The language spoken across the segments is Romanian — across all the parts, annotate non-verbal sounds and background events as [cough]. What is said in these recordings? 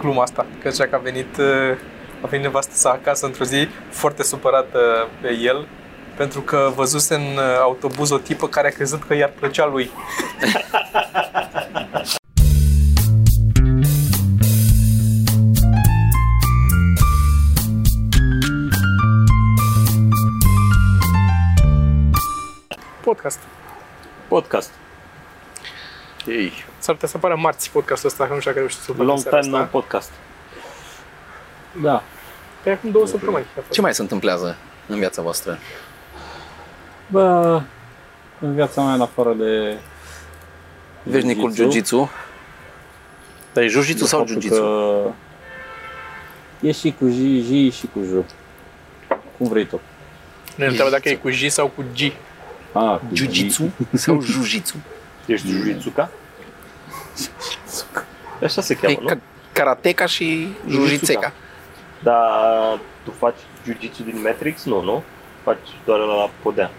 gluma asta, că zicea că a venit, uh, a venit nevastă sa acasă într-o zi foarte supărată pe el pentru că văzuse în uh, autobuz o tipă care a crezut că i-ar plăcea lui. [laughs] Podcast. Podcast. Ei, S-ar putea să apară marți podcastul ăsta, că nu știu dacă reușiți să-l long bateți time seara no asta. podcast. Da. Pe acum două săptămâni. a fost. Ce mai se întâmplează în viața voastră? Bă, în viața mea, în afară de Veșnicul jiu-jitsu. Dar e jiu-jitsu de sau faptul jiu-jitsu? Că e și cu J, J și cu J. Cum vrei tu. Ne întreabă dacă e cu J sau cu G. Ah, cu Jiu-jitsu sau jiu-jitsu? Ești jiu-jitsuka? [laughs] Așa se E cheamă, nu? ca karateca și jiu-jitseca. Dar tu faci jiu-jitsu din Matrix? Nu, nu? Faci doar la podea.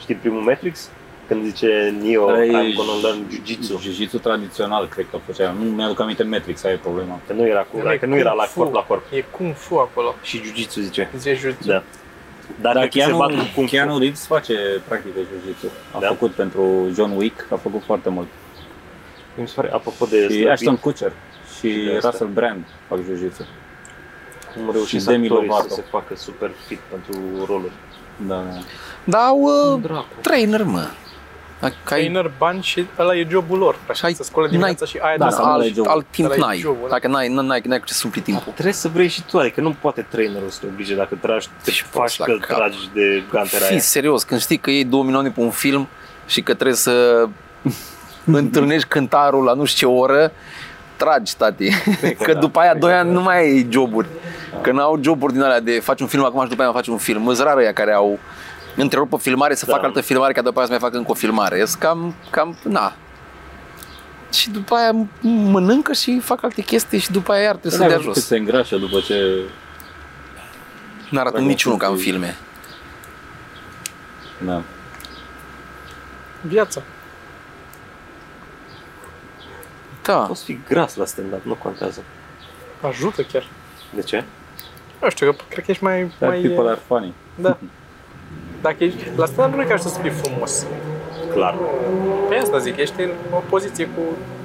Știi primul Matrix? Când zice Neo, Ăla e I'm gonna learn jiu-jitsu. Jiu-jitsu tradițional, cred că făcea. Nu mi-aduc aminte Matrix, aia e problema. Că nu era, cu, Nu, e că nu era la kung fu. corp la corp. E Kung Fu acolo. Și jiu-jitsu zice. Zice jiu-jitsu. Da. Dar, Dar cred că se bat Keanu, cu kung fu. Keanu Reeves face practic de jiu-jitsu. A Da? făcut pentru John Wick, a făcut foarte mult. Mi se pare, apropo de Și slăbit, Ashton Kutcher și de asta. Russell Brand fac jiu-jitsu. cum reușesc și Demi actorii să Lovato. se facă super fit pentru roluri. Da, da. Da, au uh, Dracu. trainer, mă. Dacă ai, Trainer, bani și ăla e jobul lor. Și ai- să scoală dimineața și aia Da, da, sau nu alt, ai jobul. alt timp Ăla e n-ai. jobul, da. Dacă n-ai, n-ai, n-ai cu ce să umpli timpul. Trebuie să vrei și tu, adică nu poate trainerul să te oblige dacă tragi, te Și faci prost la că cap. tragi de gantera aia. Fii serios, când știi că iei 2 milioane pe un film și că trebuie să [laughs] întâlnești cântarul la nu știu ce oră, tragi, tati. Că da, după aia 2 ani nu mai ai joburi. Că n-au joburi din alea de faci un film acum și după aia mai faci un film. Îți rară ăia care au întrerupă filmare să Da. facă altă filmare ca după aia să mai facă încă o filmare. Sunt cam, cam, na. Și după aia mănâncă și fac alte chestii și după aia iar trebuie să dea Cât jos. se îngrașă după ce... N-arată Dacă niciunul ca în sunt- filme. Da. Viața. Da. Poți fi gras la stand-up, nu contează. Ajută chiar. De ce? Nu știu, că cred că ești mai... Dar mai people are funny. Da. [laughs] Dacă ești... La stand nu e ca și să fii frumos. Clar. Pe asta zic, ești în o poziție cu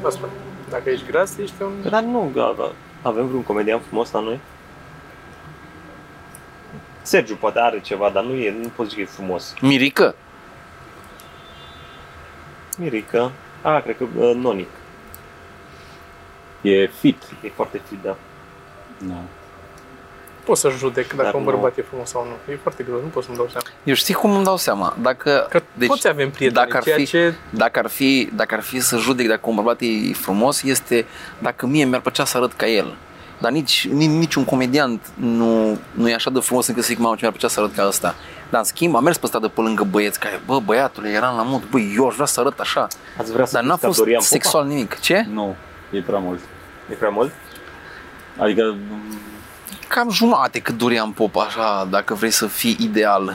asta. Dacă ești gras, ești un... Dar nu, da, da. avem vreun comedian frumos la noi? Sergiu poate are ceva, dar nu e, nu pot zice că e frumos. Mirică? Mirica. A, cred că uh, Nonic. E fit. E foarte fit, da. Da. Pot să judec dacă Dar un nu- bărbat e frumos sau nu. E foarte greu, nu pot să-mi dau seama. Eu știi cum îmi dau seama? Dacă, Că deci, toți avem prieteni, dacă ar, ceea fi, ce... dacă, ar fi, dacă ar fi să judec dacă un bărbat e frumos, este dacă mie mi-ar plăcea să arăt ca el. Dar nici, nici niciun comediant nu, nu e așa de frumos încât să zic, mamă, ce mi-ar plăcea să arăt ca ăsta. Dar în schimb, am mers pe stradă pe lângă băieți care, bă, băiatule, eram la mod, bă, eu aș vrea să arăt așa. Ați vrea să Dar n-a fiți ca fost Dorian Popa? sexual nimic. Ce? Nu, e prea mult. E prea mult? Adică Cam jumate cât Dorian Popa, așa, dacă vrei să fii ideal.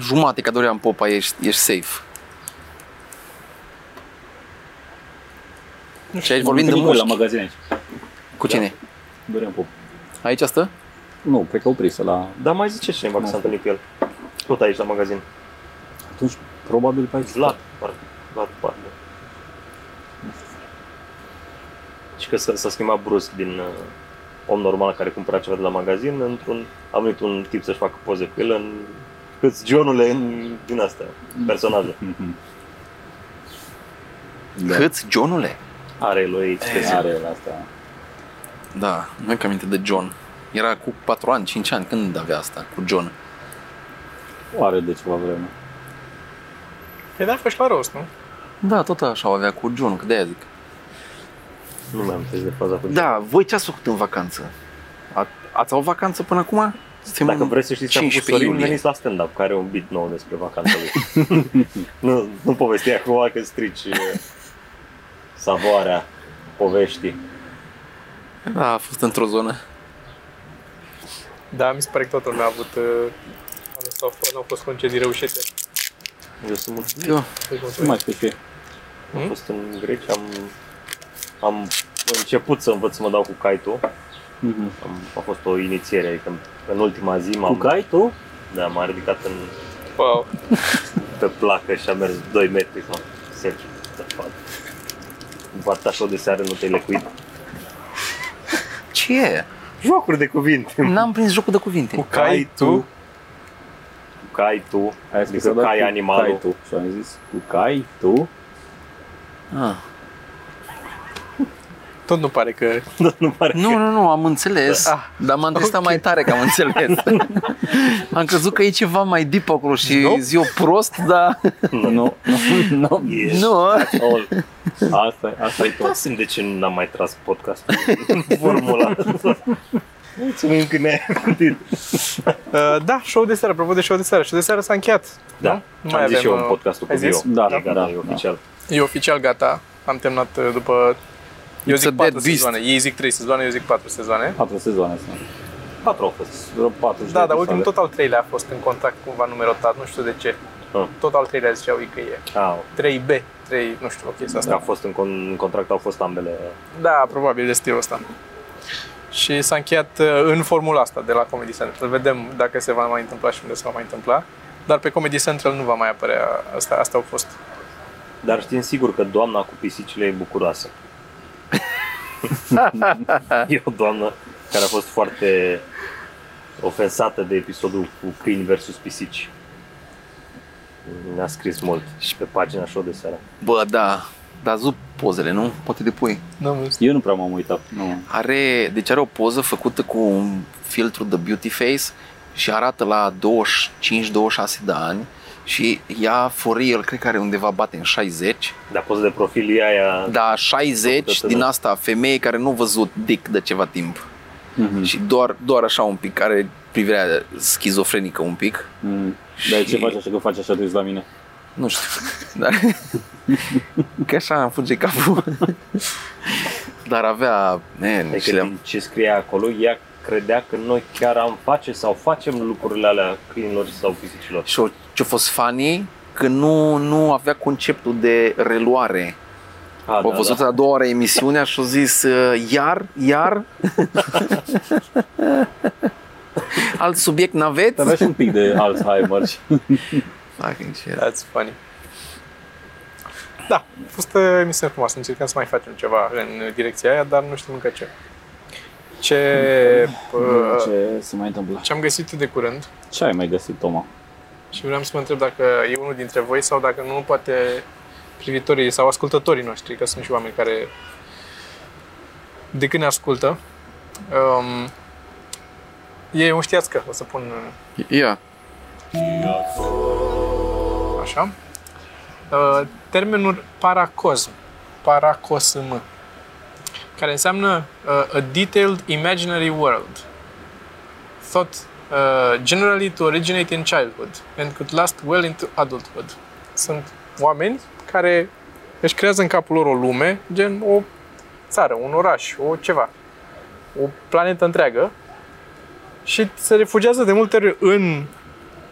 Jumate ca Dorian Popa ești, ești safe. Și aici vorbim de Uite, Nicol la mușchi. magazin aici. Cu cine? Dorian Pop. Aici stă? Nu, cred că oprise la... Dar mai zice cineva că Nu. s-a întâlnit cu el. Tot aici la magazin. Atunci, probabil pe aici. Vlad, parcă. Vlad, parcă. Și că s-a, s-a schimbat brusc din uh, om normal care cumpăra ceva de la magazin într-un... A venit un tip să-și facă poze cu el în... Câți Johnule în, din astea, personaje. Mhm. Da. Câți, Johnule? Are el o expresie. Are el asta. Da, nu am aminte de John. Era cu 4 ani, 5 ani, când avea asta, cu John? O are de ceva vreme. Păi da, faci la rost, nu? Da, tot așa o avea cu John, că de-aia zic. Nu mai am de faza cu Da, voi ce ați făcut în vacanță? A, ați avut vacanță până acum? Suntem Dacă în vreți să știți ce a făcut 15 Sorin, iulie. veniți la stand-up, care are un beat nou despre vacanța lui. [laughs] nu, nu povesti acum că strici uh, savoarea poveștii. Da, a fost într-o zonă. Da, mi se pare că toată lumea a avut... Uh, anul ăsta au fost, nu au fost concedii reușite. Eu sunt mulțumit. Eu, Deci, Nu mulțumim. mai știu ce e. Am fost în Grecia, am, am început să învăț să mă dau cu kite-ul. Mhm. Am, a fost o inițiere, adică în ultima zi Cu m-am, cai tu? da, m-am ridicat în, Wow. [laughs] pe placă și am mers 2 metri sau Sergiu, the fuck. Vata show de seară nu te-ai lecuit. Ce e? Jocuri de cuvinte. N-am prins jocul de cuvinte. Cu cai tu. Cu cai tu, Ai adică scris cai animalul. Cai tu. Și am zis cu cai tu. Ah. Tot nu pare că... [laughs] nu pare Nu, că... nu, nu, am înțeles, Ah, dar m-am testat ok. mai tare că am înțeles. [laughs] am crezut că e ceva mai deep acolo și Nope. zi eu prost, dar Nu, nu, nu. Yes. nu. All. Asta, e- asta e tot. Pasem de ce n-am mai tras podcastul în [laughs] formula asta. Mulțumim că ne-ai gândit. Uh, da, show de seară, apropo de show de seară. Show de seară s-a încheiat. Da, nu? am zis și eu în uh, podcastul cu ai Dio. zis? Da, e da, gata, da, e oficial. E oficial gata. Am terminat uh, după... Eu It's a zic dead 4 beast. sezoane. Ei zic 3 sezoane, eu zic 4 sezoane. Patru sezoane sunt. Patru au fost. Vreo 40 Da, de dar ultimul episoade. tot al treilea a fost în contract cumva numerotat, nu știu de ce. Ah. Tot al treilea ziceau ei că e. Ah, 3B, 3, nu știu, o chestie asta. a fost în, con- în contract au fost ambele. Da, probabil de stilul ăsta. Și s-a încheiat uh, în formula asta de la Comedy Central. Vedem dacă se va mai întâmpla și unde se va mai întâmpla. Dar pe Comedy Central nu va mai apărea. Asta, asta au fost. Dar știm sigur că doamna cu pisicile e bucuroasă. [laughs] e o doamnă care a fost foarte ofensată de episodul cu câini versus pisici. Ne-a scris mult și pe pagina show de seară. Bă, da, dar zup pozele, nu? Poate de pui. Nu am văzut. Eu nu prea m-am uitat. Nu. Are, deci are o poză făcută cu un filtru de beauty face și arată la 25-26 de ani și ea, for real, cred că are undeva bate în 60, Dar poza de profil e aia... dar 60 Făcută din tânăr. asta femeie care nu a văzut dick de ceva timp Mhm. și doar, doar așa un pic, are privirea schizofrenică un pic, Mm. Dar Și- ce faci așa că faci așa de la mine? nu știu, [laughs] dar [laughs] că așa îmi fuge capul. [laughs] dar avea, man, și Adică le-am, ce scria acolo, ea credea că noi chiar am face sau facem lucrurile alea câinilor sau pisicilor. Și o- ce-a fost funny, că nu, nu avea conceptul de reluare. A, Au văzut a doua oară emisiunea și au zis uh, iar, iar. [laughs] Alt subiect n-aveți? Avea și un pic de Alzheimer. și- Fucking shit. That's funny. Da, a fost uh, emisiune frumoasă. Încercăm să mai facem ceva în direcția aia, dar nu știm încă ce. Ce, uh, Ce se mai întâmplă? ce am găsit de curând Ce ai mai găsit, Toma? Și vreau să mă întreb dacă e unul dintre voi sau dacă nu, poate privitorii sau ascultătorii noștri, că sunt și oameni care de când ne ascultă. Um, e un știați că, o să pun uh, Ia. Așa. Uh, termenul paracosm, paracosm, care înseamnă uh, a detailed imaginary world, thought uh, generally to originate in childhood and could last well into adulthood. Sunt oameni care își creează în capul lor o lume, gen o țară, un oraș, o ceva, o planetă întreagă și se refugiază de multe ori în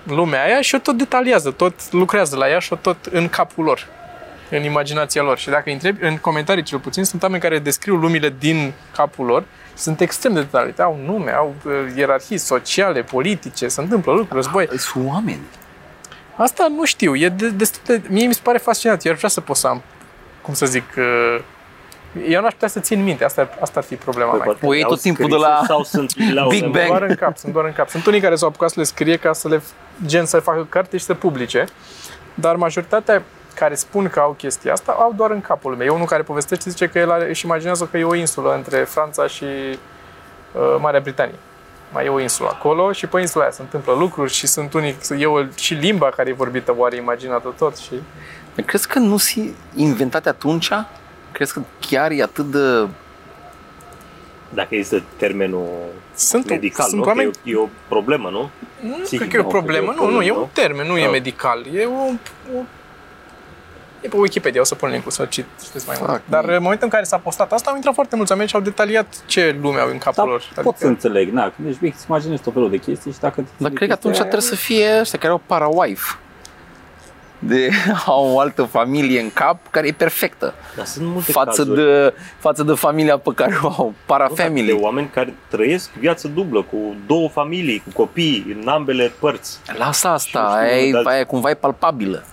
lumea aia și o tot detaliază, tot lucrează la ea și o tot în capul lor, în imaginația lor. Și dacă îi întrebi, în comentarii cel puțin, sunt oameni care descriu lumile din capul lor și sunt extrem de detaliate. Au nume, au uh, ierarhii sociale, politice, se întâmplă lucruri, război. Sunt oameni. Asta nu știu, e de, destul de... Mie mi se pare fascinant, eu ar vrea să pot să am, cum să zic, uh, eu nu aș putea să țin minte, asta, asta ar fi problema mea. O iei au tot timpul de scris la Sau sunt [laughs] la Big o- Bang. Doar în cap, sunt doar în cap. Sunt unii care s-au apucat să le scrie ca să le, gen să facă carte și să publice, dar majoritatea care spun că au chestia asta au doar în capul meu. E unul care povestește zice că el are, își imaginează că e o insulă între Franța și uh, Marea Britanie. Mai e o insulă acolo și pe insula aia se întâmplă lucruri și sunt unii, e o, și limba care e vorbită oare imaginată tot și Crezi că nu si inventate atunci? Crezi că chiar e atât de... Dacă este termenul sunt, medical, sunt nu? oameni Că e, o, e o problemă, nu? Nu Psihic, cred că e o nu, problemă, cred că nu, nu, e un nu? termen, nu e Ah. medical. E o, o E pe Wikipedia, o să pun link-ul să cit, știți mai mult. Fuck Dar me. în momentul în care s-a postat asta, au intrat foarte mulți oameni și au detaliat ce lume au în capul Dar lor. pot să înțeleg, na, când ești mic, îți imaginezi tot felul de chestii și dacă... Dar cred că atunci trebuie să fie ăștia care au para-wife. de [laughs] au o altă familie în cap care e perfectă Dar sunt multe față cazuri. de, față de familia pe care o au, Nu, parafamily. De oameni care trăiesc viață dublă, cu două familii, cu copii, în ambele părți. Lasă asta, Și nu știu, aia, e, dar- aia e cumva e palpabilă.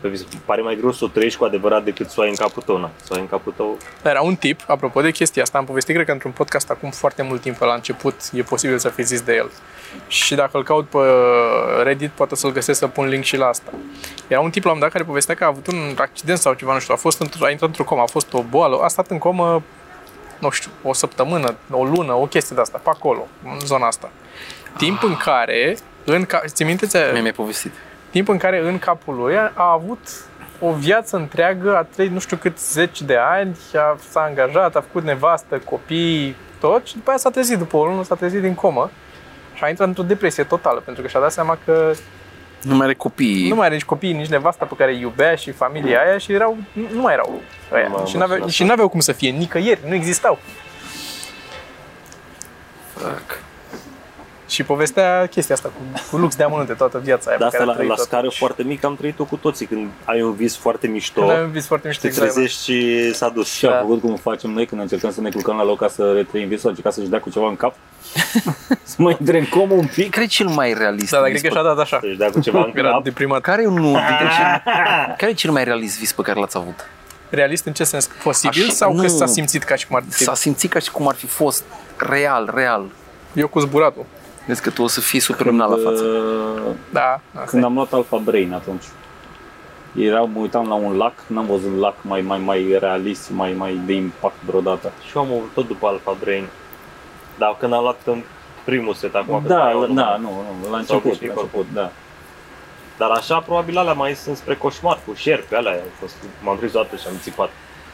Pe vis- pare mai greu să o trăiești cu adevărat decât să o ai în capul tău. Na. Să o ai în capul tău. Era un tip, apropo de chestia asta, am povestit, cred că într-un podcast acum foarte mult timp la început, e posibil să fi zis de el. Și dacă îl caut pe Reddit, poate să-l găsesc să pun link și la asta. Era un tip la un dat care povestea că a avut un accident sau ceva, nu știu, a, fost într- a intrat într-o comă, a fost o boală, a stat în comă, nu știu, o săptămână, o lună, o chestie de asta, pe acolo, în zona asta. Timp în care, în ca- ți minte ți-a- Mi-ai mai povestit. Timp în care în capul lui a avut o viață întreagă, a trăit nu știu cât zeci de ani, a, s-a angajat, a făcut nevastă, copii, tot și după aia s-a trezit, după o lună s-a trezit din comă și a intrat într-o depresie totală, pentru că și-a dat seama că Nu mai are copii. nu mai are nici copii, nici nevasta pe care îi iubea și familia aia și erau, nu nu mai erau aia. Mamă, și, n-aveau, și și n-aveau cum să fie, nicăieri, nu existau. Fuck. Și povestea chestia asta cu, cu lux de amănunte toată viața aia Dar pe asta care a la, trăit la toată. scară foarte mică am trăit-o cu toții. Când ai un vis foarte mișto, Când ai un vis foarte mișto, te exact. trezești și s-a dus. Și a Da. făcut cum facem noi când încercăm să ne culcăm la loc ca să retrăim visul, a încercat să-și dea cu ceva în cap. [laughs] să mai intre în comă un pic. Care e cel mai realist? Da, dar vis cred că pe- și-a dat așa. Deci dea cu ceva în [laughs] Era cap. deprimat. Care e unul dintre cel... [laughs] Care e cel mai realist vis pe care l-ați avut? Realist în ce sens? Posibil Așa, sau că nu. s-a simțit ca și cum ar fi? S-a simțit ca și cum ar fi fost real, real. Eu cu zburatul. Vezi că tu o să fii superluminal la față. uh, Da, asta Când e. am luat Alpha Brain atunci. Erau, mă uitam la un lac, n-am văzut lac mai, mai, mai realist, mai, mai de impact vreodată. Și eu am avut tot după Alpha Brain. Dar când am luat în primul set acum. că Da, mai au da, numai. nu, nu, la S-au început, dus la picor. început, da. Dar așa, probabil alea mai sunt spre coșmar, cu șerpi, alea au fost, m-am prins o dată și am țipat.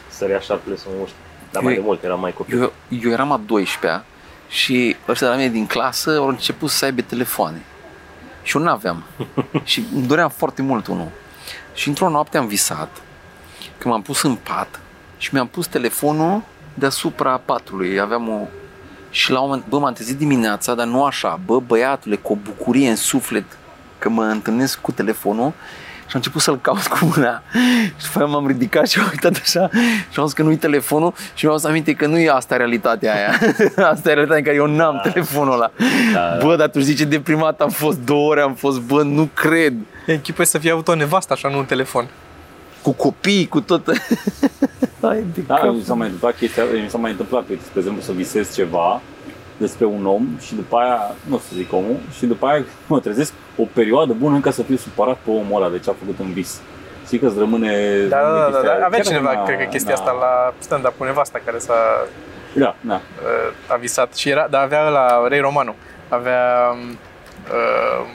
Sărea șarpele să mă muște. Dar mai Eu- de mult, eram mai copil. Eu, eu eram a 12-a și ăștia de la mine din clasă au început să aibă telefoane. Și eu n-aveam. [laughs] și îmi doream foarte mult unul. Și într-o noapte am visat că m-am pus în pat și mi-am pus telefonul deasupra patului. Aveam o... Și la un moment, bă, m-am trezit dimineața, dar nu așa, bă, băiatule, cu o bucurie în suflet că mă întâlnesc cu telefonul și am început să-l caut cu mâna. Și după aia m-am ridicat și am uitat așa și am zis că nu-i telefonul și mi-am adus aminte că nu e asta realitatea aia. [laughs] asta e realitatea în care eu n-am telefonul ăla. Da. Bă, dar tu zici ce deprimat am fost două ore, am fost, bă, nu cred. Echipă să fie avut o nevastă așa, nu un telefon. Cu copii, cu tot. [laughs] Hai de Da, cap. mi s-a mai întâmplat chestia, mi s-a mai întâmplat, uite, spre exemplu, să visez ceva despre un om și după aia, nu o să zic omul, și după aia mă trezesc o perioadă bună încă să fiu supărat pe omul ăla de ce a făcut în vis. Știi că îți rămâne... Da, da, da, da, chestia- da. Avea chiar cineva, na- cred că chestia na- asta la stand-up cu nevasta care s-a Da, da. uh, a visat și era, dar avea la Ray Romano, avea uh,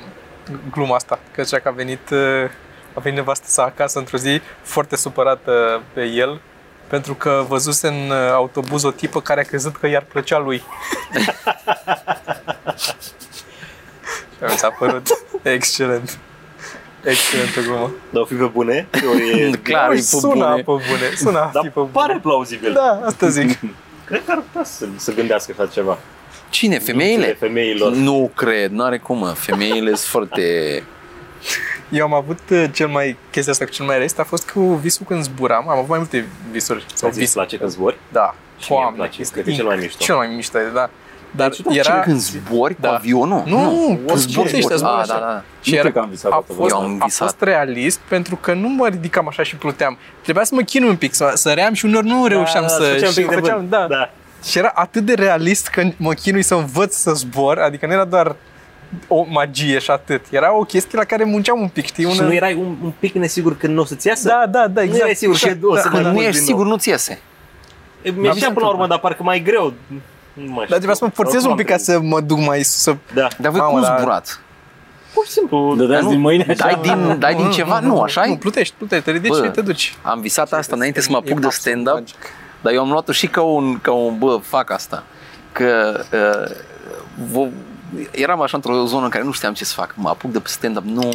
gluma asta, că zicea că a venit, uh, a venit nevastă sa acasă într-o zi foarte supărată pe el pentru că văzuse în uh, autobuz o tipă care a crezut că i-ar plăcea lui. și [laughs] mi s-a părut excelent. Excelentă glumă. Dar o fi pe bune? Ori e... [laughs] Clar, e pe sună bune. pe bune, sună a fi Dar pe bune. pare plauzibil. Da, asta zic. [laughs] Cred că ar putea să, să gândească așa ceva. Cine? Femeile? Mințile Femeilor. Nu cred, nu are cum, mă. Femeile sunt foarte... Eu am avut uh, cel mai, chestia asta cu cel mai realist a fost cu visul când zburam. Am avut mai multe visuri. Sau Ți se vis. place când zbori? Da. Și mie îmi Doamne, place, este cred că e cel mai mișto. Cel mai mișto, da. Dar Ciudat, era... ce, când zbori cu Da. avionul? Nu, când când zbori, ăștia zbori Ah, așa. da, da. Și Nu era, cred că am visat a asta, fost, Eu am a visat. fost realist pentru că nu mă ridicam așa și pluteam. Trebuia să mă chinui un pic, să săream și uneori nu reușeam da, să... făceam un și pic de făceam, vânt. da. da. Și era atât de realist că mă chinui să învăț să zbor, adică nu era doar o magie și atât. Era o chestie la care munceam un pic, știi? Și Una... nu erai un, un pic nesigur când nu o să-ți iasă? Da, da, da, exact. erai sigur că exact, o să da. mai Când nu mult ești din nou. sigur, nu-ți iese. E, Mi-e până la urmă, dar parcă mai greu. Nu mai Dar trebuia să mă forțez un pic ca să mă duc mai sus, să... Da. Dar voi Mamă, cum da. zburați? Pur și simplu. Dădeați nu, din mâine așa. Dai din, dai din ceva? Nu, așa Nu, e? plutești, plutești, te ridici Bă, și te duci. Am visat asta înainte să mă E apuc de absolut stand-up, magic. dar eu am luat-o și ca un, ca un bă, fac asta. Că uh, vo- eram așa într-o zonă în care nu știam ce să fac. Mă apuc de stand-up, nu.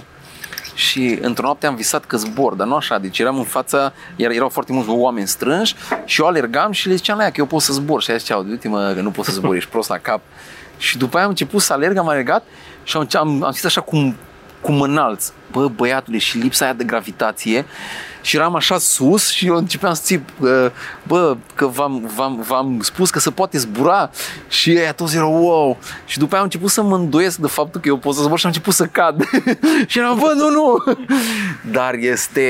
Și într-o noapte am visat că zbor, dar nu așa, deci eram în fața, iar erau foarte mulți oameni strânși și eu alergam și le ziceam la ea că eu pot să zbor și ea zicea, uite mă, că nu pot să zbor, ești prost la cap. Și după aia am început să alerg, am alergat și am, am, am zis așa cum cum înalți. Bă, băiatule, și lipsa aia de gravitație și eram așa sus și eu începeam să țip, uh, bă, că v-am, v-am, v-am spus că se poate zbura și ei toți erau wow. Și după aia am început să mă îndoiesc de faptul că eu pot să zbor și am început să cad. [laughs] și eram, bă, nu, nu. [laughs] Dar este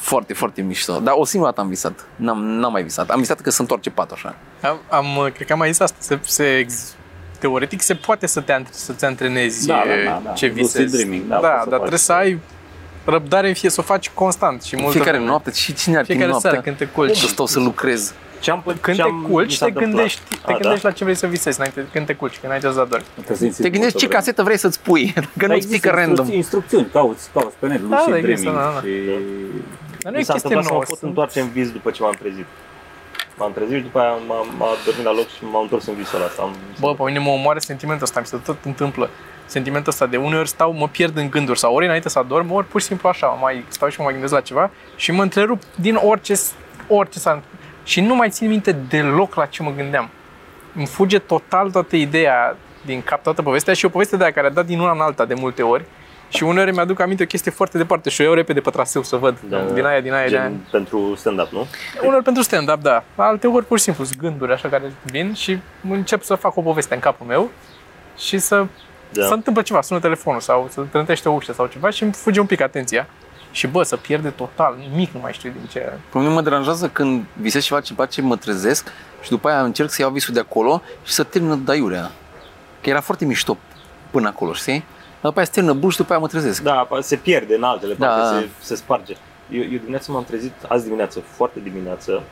foarte, foarte mișto. Dar o singură dată am visat. N-am, n-am mai visat. Am visat că se întoarce patul așa. Am, am, cred că am mai zis asta. Se, se, ex- teoretic se poate să te, antre- să te antrenezi Da, e, da, da, da. ce Lucid visezi. dreaming, da, da poți să dar faci. trebuie să ai răbdare fie să o faci constant și multă Fiecare vreme. noapte, și cine ar fi Fiecare noaptea? seară când te culci. Să stau să lucrez. Ce-am, plă- Când te ce-am, mi culci, s-a te întâmplat. gândești, te A, gândești da? la ce vrei să visezi înainte, când te culci, înainte să adormi. Trebuie să insist Te gândești multă ce vreme. casetă vrei să-ți pui, [laughs] că Dar nu-ți există pică random. instrucțiuni- Instrucțiuni, cauți, cauți pe net, Da, lucid da, există, dreaming da, da. și... Dar nu Mi e s-a chestie întâmplat să nouă. mă pot sunt- întoarce în vis după ce m-am trezit. M-am trezit și după aia m-am, m-am dormit la loc și m-am întors în visul ăsta. Am, Bă, pe mine mă omoară sentimentul ăsta, mi se tot întâmplă. Sentimentul ăsta de uneori stau, mă pierd în gânduri sau ori înainte să adorm, ori pur și simplu așa, mai stau și mă mai gândesc la ceva și mă întrerup din orice, orice s-a și nu mai țin minte deloc la ce mă gândeam. Îmi fuge total toată ideea din cap, toată povestea și o poveste de aia care a dat din una în alta de multe ori și uneori mi-aduc aminte o chestie foarte departe și o iau repede pe traseu să văd Da, din aia, din aia, din aia. gen pentru stand-up, nu? Uneori pentru stand-up, da. Alte ori pur și simplu sunt gânduri așa care vin și încep să fac o poveste în capul meu și să Da. se întâmplă ceva, sună telefonul sau să trântește o ușă sau ceva și îmi fuge un pic atenția. Și bă, să pierde total, nimic nu mai știu din ce... Pe mine mă deranjează când visez ceva ce ce mă trezesc și după aia încerc să iau visul de acolo și să termină daiurea. Că era foarte mișto până acolo, știi? Dar după aia se termină bun și după aia mă trezesc. Da, se pierde în altele, Da. da. se, se sparge. Eu, eu dimineața m-am trezit, azi dimineață, foarte dimineață,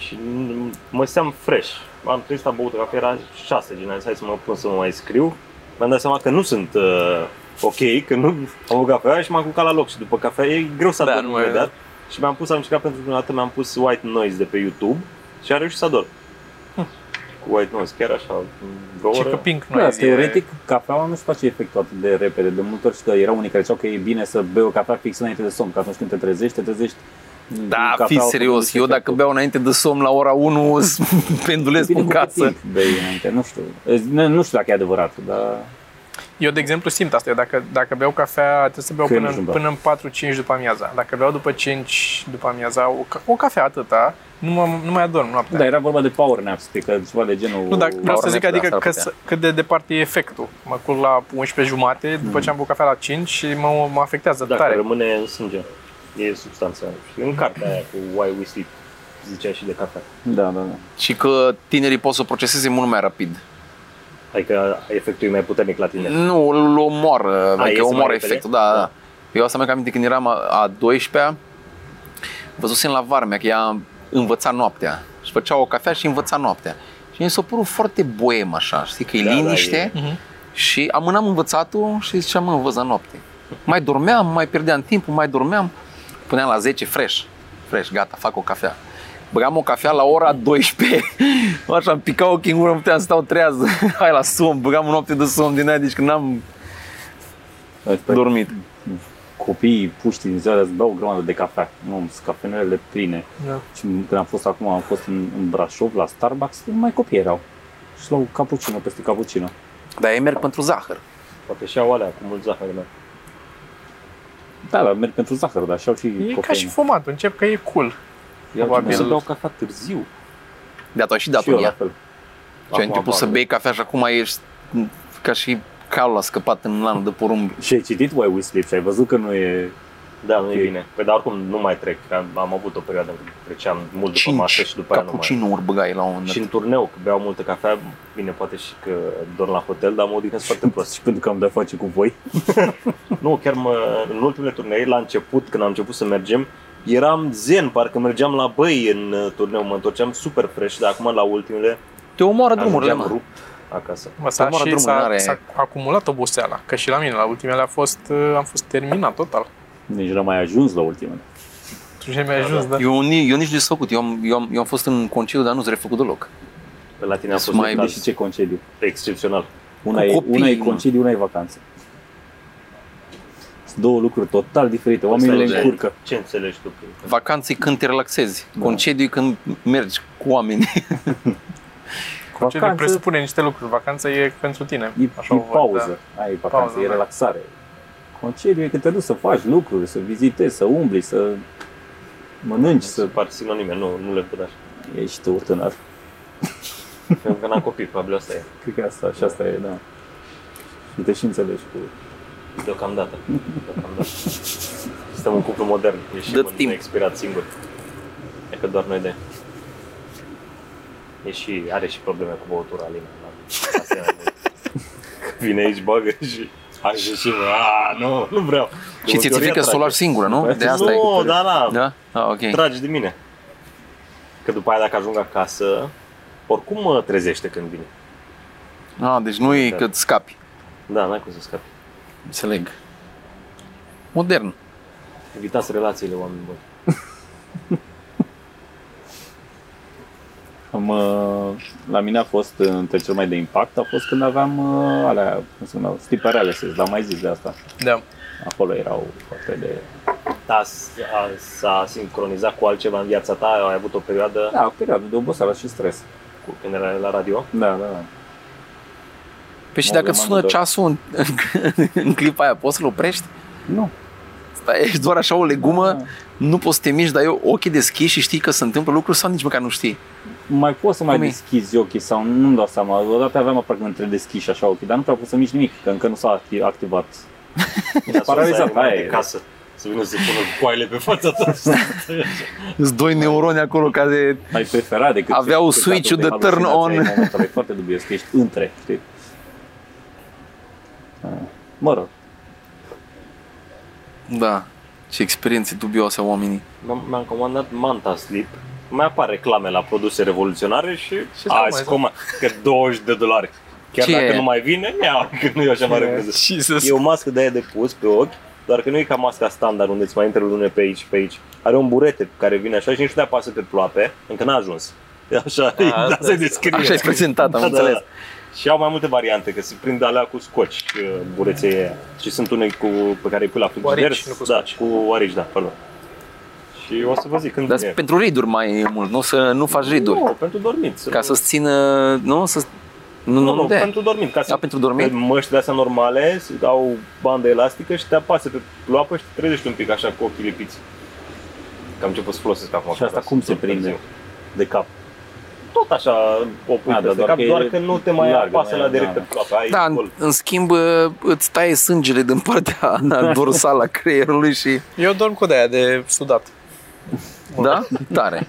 și n- mă seam fresh. M-am trezit, am băut o cafea, era 6, gen, am zis, hai să mă pun să mă mai scriu. Mi-am dat seama că nu sunt uh, ok, că nu am băut cafea și m-am culcat la loc și după cafea e greu să Da, adorm nu mai- imediat. Și mi-am pus, am încercat pentru prima dată, mi-am pus White Noise de pe YouTube și am reușit să adorm. Cu White Noise, chiar așa, vreo Și oră. că Pink Da, Noise teoretic, cafeaua nu-și face efectul atât de repede. De multe ori știu că erau unii care ziceau că e bine să bei o cafea fix înainte de somn, că atunci când te trezești, te trezești Da, cafeaua fi serios. făcându-și Eu dacă efectul. beau înainte de somn la ora 1, [laughs] pendulez Bine în cu cât casă. timp bei înainte, nu știu. Nu, nu știu dacă e adevărat, dar Eu, de exemplu, simt asta. Eu dacă, dacă beau cafea, trebuie să beau Că până, nici nu în- beau. până în 4-5 după amiaza. Dacă beau după 5 după amiaza, o, ca- o cafea atâta, nu, mă, nu mai adorm noaptea. da, era vorba de power naps, cred că ceva de genul... Nu, dar vreau să Power zic nap, da, adică s-ar că, putea. să- cât de departe e efectul. Mă culc la 11 jumate, după ce am băut cafea la 5 și mă, mă afectează Dacă tare. rămâne în sânge, e substanța. Și în cartea aia cu Why We Sleep zicea și de cafea. Da, da, da. Și că tinerii pot să o proceseze mult mai rapid. Adică efectul e mai puternic la tine. Nu, îl omoară, adică iese mai omoară repede? efectul, da, Da. da. Eu asta mi-am aminte când eram a, a 12-a, văzusem la varmea că ea învăța noaptea și făcea o cafea și învăța noaptea. Și mi s-a părut foarte boem așa, știi, că e Da, da, liniște e- Mhm. și amânam învățatul și ziceam, mă, învăț la noapte. Mai dormeam, mai pierdeam timpul, mai dormeam, puneam la 10 fresh, fresh, gata, fac o cafea. Băgam o cafea la ora 12, [laughs] așa, îmi pica ochii în gură, nu puteam să stau trează, [laughs] hai la somn, băgam o noapte de somn din aia, deci când n-am Asta- dormit. Copiii puști din ziua de azi beau o grămadă de cafea. Nu, sunt cafenelele pline. Da. Și când am fost acum, am fost în, în Brașov, la Starbucks, numai copii erau. Și luau cappuccino peste cappuccino. Dar ei merg pentru zahăr. Poate și au alea cu mult zahăr, da. Da, dar merg pentru zahăr, dar și au și E ca cofeină. și fumatul, încep că e cool. Eu Probabil. să beau cafea târziu. De atunci și dat și eu în la ea. fel. Și ai Acum început să apar. bei cafea și acum ești ca și calul a scăpat în lanul de porumb. Și ai citit Why We Sleep și ai văzut că nu e... Da, nu e E- bine. Păi dar oricum nu mai trec. Am, am avut o perioadă în care treceam mult după masă 5 și după aia nu mai. cappuccino-uri băgai la un moment Și dat. în turneu, că beau multă cafea, bine, poate și că dorm la hotel, dar mă odihnesc foarte prost. [laughs] Și pentru că am de-a face cu voi. [laughs] Nu, chiar mă, în ultimele turnee, la început, când am început să mergem, eram zen, parcă mergeam la băi în uh, turneu, mă întorceam super fresh, dar acum la ultimele Te omoară drumurile, ajungeam mă. rupt acasă. Mă, s-a, Omoară și drumul, s-a, n-are- s-a acumulat oboseala, că și la mine, la ultimele a fost, uh, am fost terminat total. Nici n-am mai ajuns la ultimele. Tu ce mi-ai ajuns, da? Eu, ni- eu nici nu sunt făcut, eu am, eu, am, eu am fost în concediu, dar nu s-a refăcut deloc. Pe la tine a Sunt fost mai mai Și ce concediu? excepțional. Una, Cu e, copii, una e mă. concediu, una e vacanță. Sunt două lucruri total diferite. Oamenii le Înțeleg. încurcă. Ce înțelegi tu? prin- Vacanții când te relaxezi, concediu e când mergi cu [laughs] oameni. Concediu presupune niște lucruri. Vacanța e pentru tine. E, Așa e o văd, pauză. da. Ai vacanță, Pauză, e da. relaxare. Concediu e că te duci să faci lucruri, să vizitezi, să umbli, să mănânci, Să să... par sinonime, nu, nu le văd așa. Ești tu tânăr. Pentru că n-am copii, probabil asta e. Cred că asta, și asta e, da. Și te și înțelegi cu... Deocamdată. Deocamdată. Suntem un cuplu modern, ieșim Dă în timp. expirat singur. E că doar noi de. E și, are și probleme cu băutura Alina. la- [laughs] la seara. Vine aici, bagă și Hai și și, a, nu, nu vreau. Și De ți-e multe ori frică ea să o lași trage. singură, nu? De asta nu, e. da, da, Da? Ah, ok. tragi de mine. Că după aia dacă ajung acasă, oricum mă trezește când vine. Ah, deci nu e că scapi. Da, n-ai cum să scapi. Înțeleg. Modern. Evitați relațiile oameni buni. [laughs] Am, uh, la mine a fost, uh, între cel mai de impact, a fost când aveam uh, alea, cum se numeau, stiperele, dar mai zis de asta. Da. Acolo erau foarte de... Da, s- a- s-a sincronizat cu altceva în viața ta? Ai avut o perioadă Da, o perioadă de oboseală și stres. cu, când erai la radio? Da, da, da. Păi și Mă dacă aveam îți sună amândoi. ceasul în, în, în clipa aia, poți să-l oprești? Nu. Stai, ești doar așa o legumă, Da. nu poți să te miști, dar eu ochii deschiși și știi că se întâmplă lucruri sau nici măcar nu știi? Mai poți să mai Cum e? deschizi ochii sau nu-mi dau seama. Odată aveam aproape între deschiși așa ochii, dar nu prea pot să mișc nimic, că încă nu s-a acti- activat. [laughs] Ești paralizat, aia de e. casă. Să vină să pună coaile pe fața ta. [laughs] Sunt doi neuroni acolo care... Ai prefera decât... Aveau decât switch-ul atât de turn halucinații on. ai în momentul ăla. E foarte dubios că ești între, știi? Ah, Mă rog, Da, ce experiențe dubioase oamenii. Mi-am, mi-am comandat Manta Sleep. Mai apar reclame la produse revoluționare și, Și sau azi mai comand, că 20 de dolari. Chiar Ce dacă e? nu mai vine, ia, că nu e așa mare preză. Și să E o mască de aia de pus pe ochi, doar că nu e ca masca standard unde îți mai intră lune pe aici și pe aici. Are un burete care vine așa și nici nu te apasă pe ploape, încă n-a ajuns. E așa, A, da, asta se este. descrie. Așa e prezentat, am Da, da, înțeles. da. Și au mai multe variante, că se prind alea cu scoci, uh, bureței aia. Și sunt unei cu, pe care îi pui la frigider. arici, nu cu da, scoci. cu arici, da, pardon. Și o să vă zic când Dar vine. pentru riduri mai e mult, nu să nu faci riduri. Nu, pentru dormit. să Ca nu- să-ți țină, nu? Să, nu, Nu, nu, nu, de. pentru dormit. Ca să, Da, pentru dormit? Pe măștile astea normale au bandă elastică și te apasă pe ploapă și te trezești un pic așa cu ochii lipiți. Că am început să folosesc acum. și asta cum se prinde de cap? Tot așa o pui A, pe dar de doar cap, că e doar că nu te mai largă, apasă nu e- la direct da, pe ploapă. Ai Da, în, gol. în schimb îți taie sângele din partea [laughs] dorsală a creierului și... Eu dorm cu de-aia de sudat. Da? Tare.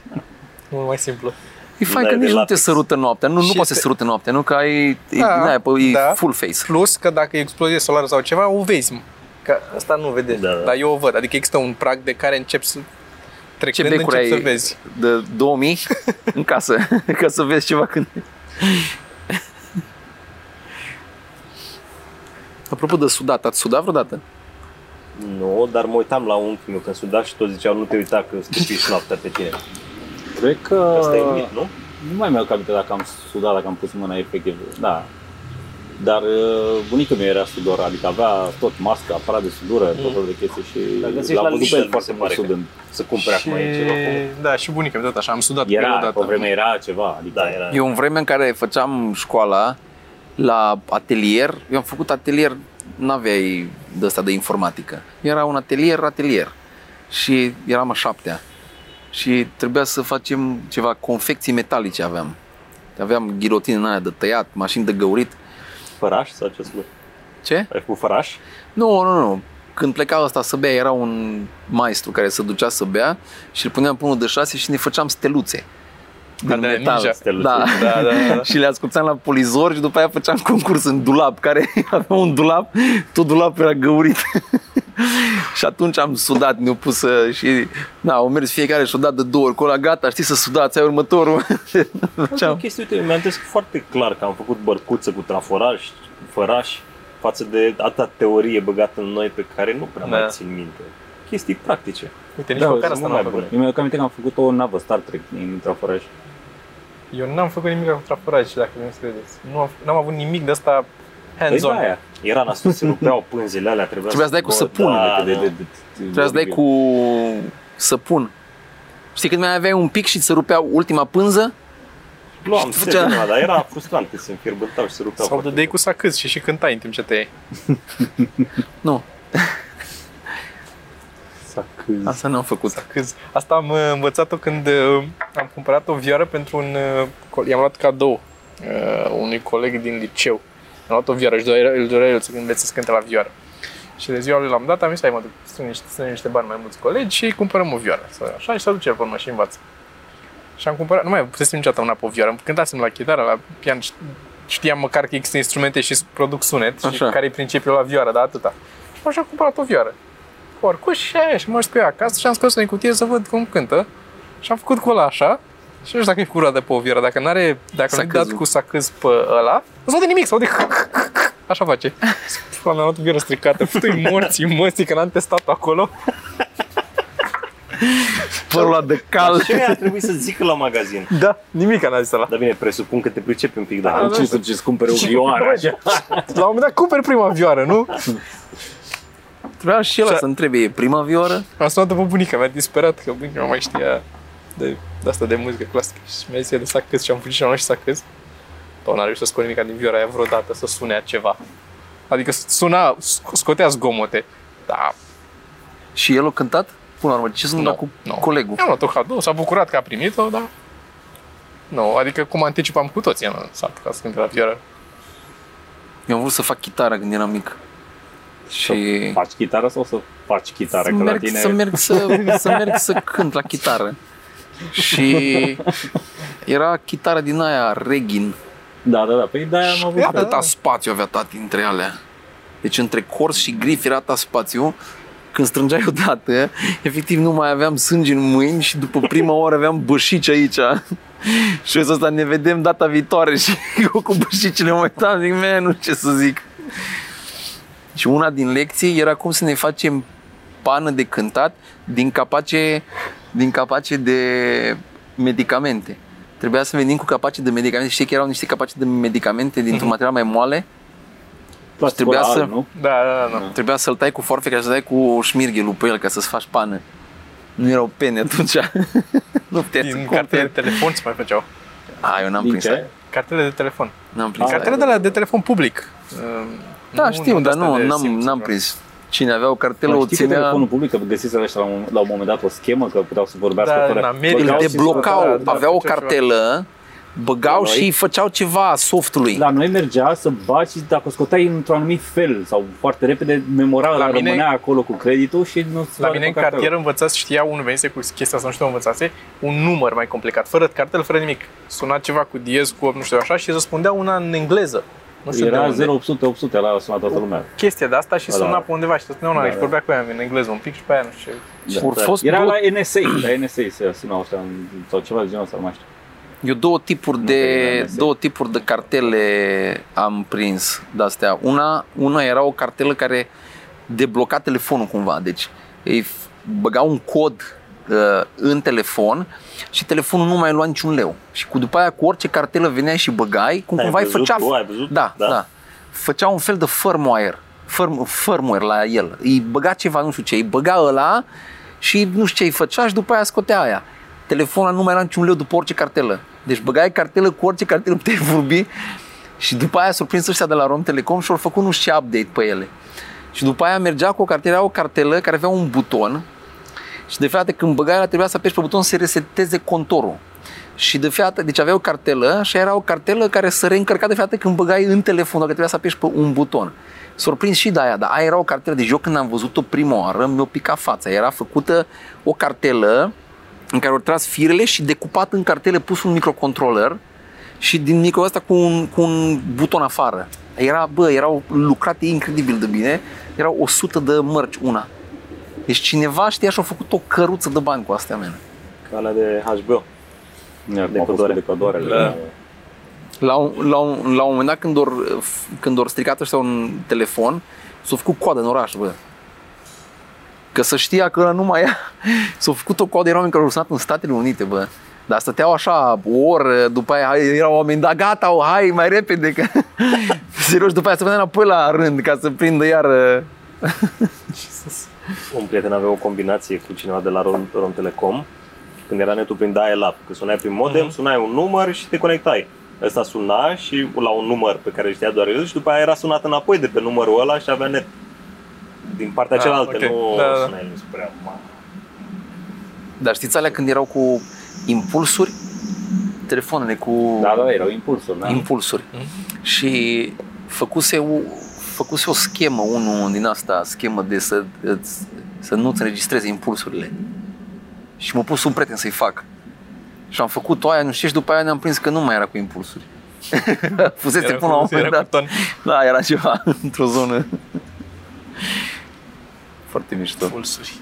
Mult mai simplu. E fain Da, că e nici de nu te latex. sărută noaptea. Nu, nu Și poți să este- sărută noaptea, nu? Că ai, e, Da, da, e da. full face. Plus că dacă e explozie solară sau ceva, o vezi. Că asta nu vede. Da, da. Dar eu o văd. Adică există un prag de care încep să Ce trecând becuri încep ai să vezi. de 2000 [laughs] în casă [laughs] ca să vezi ceva când... Apropo de sudat, ați sudat vreodată? Nu, dar mă uitam la unchiul meu când suda și tot ziceau nu te uita că scupiși noaptea pe tine. Cred că... Asta e mit, nu? Nu mai mi-au aminte dacă am sudat, dacă am pus mâna efectiv. Da. Dar uh, bunica mea era sudor, adică avea tot mască, aparat de sudură, tot felul de chestii și Dar găsești l-am la văzut Lidl, pe el mi foarte se mult pare că- sudând. Să cumpere acum e ceva acolo. Da, și bunica mea tot așa. Am sudat pe el Era, odată. pe vreme era ceva, adică Da, era. Eu în vremea în care făceam școala la atelier, eu am făcut atelier, n-aveai de ăsta de informatică. Era un atelier, atelier. Și eram a șaptea. Și trebuia să facem ceva, confecții metalice aveam. Aveam ghilotine în aia de tăiat, mașini de găurit. Făraș sau ce spui? Ce? Ai făcut făraș? Nu, nu, nu. Când pleca ăsta să bea, era un maestru care se ducea să bea și îl puneam pe unul de șase și ne făceam steluțe. Din de metal. ninja. Steluțe. Da. Da, da, da. [laughs] și le ascultam la polizor și după aia făceam concurs în dulap, care [laughs] avea un dulap, tot dulapul era găurit. [laughs] și atunci am sudat, ne-au pus să, și na, au mers fiecare și dat de două ori, cu ăla, gata, știi să sudați, ai următorul. Asta e o Făceam. chestie, uite, mi-am foarte clar că am făcut bărcuță cu traforaj, făraș, față de atâta teorie băgată în noi pe care nu prea Da. mai țin minte. Chestii practice. Uite, nici Da, măcar sunt asta mult n-am mai făcut. bune. Eu mi-am aminte că am făcut o navă Star Trek din traforaj. Eu n-am făcut nimic cu traforaj, dacă nu credeți. Nu am, n-am avut nimic de asta Păi hands-on. da, aia. Era nasul, se rupeau pânzele alea, trebuia, Trebuia să dai cu Bă, săpun, da, de, da. de, de, de, Trebuia să dai cu săpun. Știi când mai aveai un pic și ți se rupea ultima pânză? Luam Și set făcea- din ăla, dar era frustrant că se înfierbântau și se rupeau. Sau foarte dădeai cu sacâz și și cântai în timp ce te iei. Nu, Sacâz. asta n-am făcut. Sacâz. Asta am uh, învățat-o când uh, am cumpărat o vioară pentru un... uh, co- I-am luat cadou uh, unui coleg din liceu. Am luat o vioară, își dorea, îl dorea el să învețe să cânte la vioară. Și de ziua lui l-am dat, am zis, hai mă duc, strâng niște, strâng niște bani mai mulți colegi și cumpărăm o vioară. Să, așa și să duce el pe urmă și învață. Și am cumpărat, nu mai pusesem niciodată una pe o vioară. Cântasem la chitară, la pian, știam măcar că există instrumente și produc sunet și Așa. care e principiul la vioară, dar atâta. Și așa am cumpărat o vioară. Cu arcuș și aia, și mă cu ea acasă și am scos-o în cutie să văd cum cântă. Și am făcut cu ăla așa. Și nu știu dacă e cu de pe o vioară, dacă n-are, dacă nu-i dat Sacâzul. cu sacâz pe ăla, nu se aude nimic, se aude [laughs] Așa face. Am luat o vioară stricată, putui morții măsii, că n-am testat acolo. Părul ăla de cal. Ce ar trebui să zică la magazin? Da, nimic n-a zis ăla. Dar bine, presupun că te pricepi un pic, dar Am ce să ce cumpere o vioară așa. [laughs] La un moment dat cumperi prima vioară, nu? Trebuia și el Și- să întrebe, e prima vioară? Am sunat pe bunica mea, disperat, că bunica mea mai știa de, de asta de muzică clasică și mi-a zis ea de sacâz și am fugit și am luat și sacâz. Dar n-a reușit să scot nimic din vioara aia vreodată, să sune ceva. Adică suna, sc- scotea zgomote. Da, Și el a cântat? Până la urmă, ce sunt Nu, cu nu. colegul? am luat-o cadou, s-a bucurat că a primit-o, dar... Nu, adică cum anticipam cu toții în sat ca să cânte la vioară. Eu am vrut să fac chitară când eram mic. Și Faci chitară sau să faci chitară? să Că la merg, tine... să, merg să, [laughs] să merg să cânt la chitară. Și era chitară din aia, Regin. Da, da, da. Păi de-aia am avut... Atâta spațiu avea tati între alea. Deci între cors și grif era atâta spațiu. Când strângeai odată, efectiv nu mai aveam sânge în mâini și după prima oră aveam bășici aici. și eu zis, asta ne vedem data viitoare și [laughs] eu cu bășicile mă uitam, zic, "Man, nu știu ce să zic. Și una din lecții era cum să ne facem pană de cântat din capace, din capace de medicamente. Trebuia să venim cu capace de medicamente. Știi că erau niște capace de medicamente dintr-un material mai moale? Plasticul trebuia ăla să- alb, nu? Da, da, da. da. Trebuia să-l tai cu forfeca și să dai cu șmirghelul pe el ca să-ți faci pană. Nu erau pene atunci. [laughs] nu puteai să Din cumperi. cartele de telefon se mai făceau. A, eu n-am Din prins ce? aia. Cartele de telefon. N-am prins Ah, aia. Cartele de la de telefon public. Uh, Da, nu- știu, nu dar de-astea nu, de n-am, simț, n-am nu. prins. Cine avea o cartelă Dar o știi că ținea... telefonul public, că găsiseră ăștia la un, la un moment dat o schemă, că puteau să vorbească Da, fără... în America. Băgau Îl și- deblocau, Da, da, aveau o făceau ceva. cartelă, băgau La noi? și făceau ceva softului. La noi mergea să bagi și dacă o scoteai într-un anumit fel sau foarte repede, memora La la mine- rămânea acolo cu creditul și nu La mine în cartier învățați, știa unul venise cu chestia asta, nu știu unde învățase, un număr mai complicat, fără cartel, fără nimic. Suna ceva cu diez, cu 8, nu știu așa, și răspundea una în engleză. Nu știu de Era unde. 0800 800 la a sunat toată lumea. Chestia de asta și Da, suna da. pe undeva și răspundea una Da, și da. vorbea cu ea în engleză un pic și pe aia nu știu. Au fost Era două- la NSA, la NSA se sunau ăștia sau ceva de genul ăsta, nu mai știu. Eu două tipuri Nu de, cred că e două tipuri de cartele am prins de astea. Una, una era o cartelă care debloca telefonul cumva. Deci îi f- băga un cod uh, în telefon și telefonul nu mai lua niciun leu. Și cu după aia cu orice cartelă veneai și băgai, cum Ai cumva îi văzut făcea... tu? Ai văzut? Da, da, Da. da. Făcea un fel de firmware, firm, firmware la el. Îi băga ceva, nu știu ce, îi băga ăla și nu știu ce îi făcea și după aia scotea aia. Telefonul nu mai era niciun leu după orice cartelă. Deci băgai cartelă cu orice cartelă puteai vorbi și după aia s-au prins ăștia de la Rom Telecom și au făcut nu știu ce update pe ele. Și după aia mergea cu o cartelă, era o cartelă care avea un buton și de fiecare dată când băgai ăla trebuia să apeși pe buton să reseteze contorul. Și de fiecare dată, deci avea o cartelă și era o cartelă care să reîncărca de fiecare dată când băgai în telefon, dacă trebuia să apeși pe un buton. Surprins și de aia, dar aia era o cartelă, deci eu când am văzut-o prima oară mi-a picat fața. Era făcută o cartelă în care au tras firele și decupat în cartele pus un microcontroller și din micro ăsta cu un, cu un buton afară. Era, bă, erau lucrate incredibil de bine, erau 100 de mărci una. Deci cineva știa și a făcut o căruță de bani cu astea mele. Ca alea de HBO. De Decodoare. decodoarele. Da. La un, la un, la un moment dat când or, când or stricat ăștia un telefon, s-a făcut coadă în oraș, bă. Că să știa că ăla nu mai ia. [laughs] S-a făcut o coadă, erau oameni care au sunat în Statele Unite, bă. Dar stăteau așa o oră, după aia hai, erau oameni, da gata, o, hai mai repede, că [laughs] serios, după aia să vedem înapoi la rând ca să prindă iar [laughs] Un prieten avea o combinație cu cineva de la Rom, Rom Telecom când era netul prin dial-up, că sunai prin modem, Mhm. sunai un număr și te conectai. Ăsta suna și la un număr pe care îl știa doar el și după aia era sunat înapoi de pe numărul ăla și avea net. Din partea Ah, cealaltă, ok. nu Da, da. suna el spre acum. Dar știți alea când erau cu impulsuri? Telefoanele cu Da, da, erau impulsuri, da? impulsuri. Și făcuse o, făcuse o schemă, unul din asta, schemă de să, îți- să nu-ți înregistreze impulsurile. Și m-a pus un prieten să-i fac. Și am făcut-o aia, nu știu, și după aia ne-am prins că nu mai era cu impulsuri. [laughs] Fusese Era până la un cu- moment era cu dat. ton. Da, era ceva [laughs] într-o zonă. Foarte mișto. Pulsuri.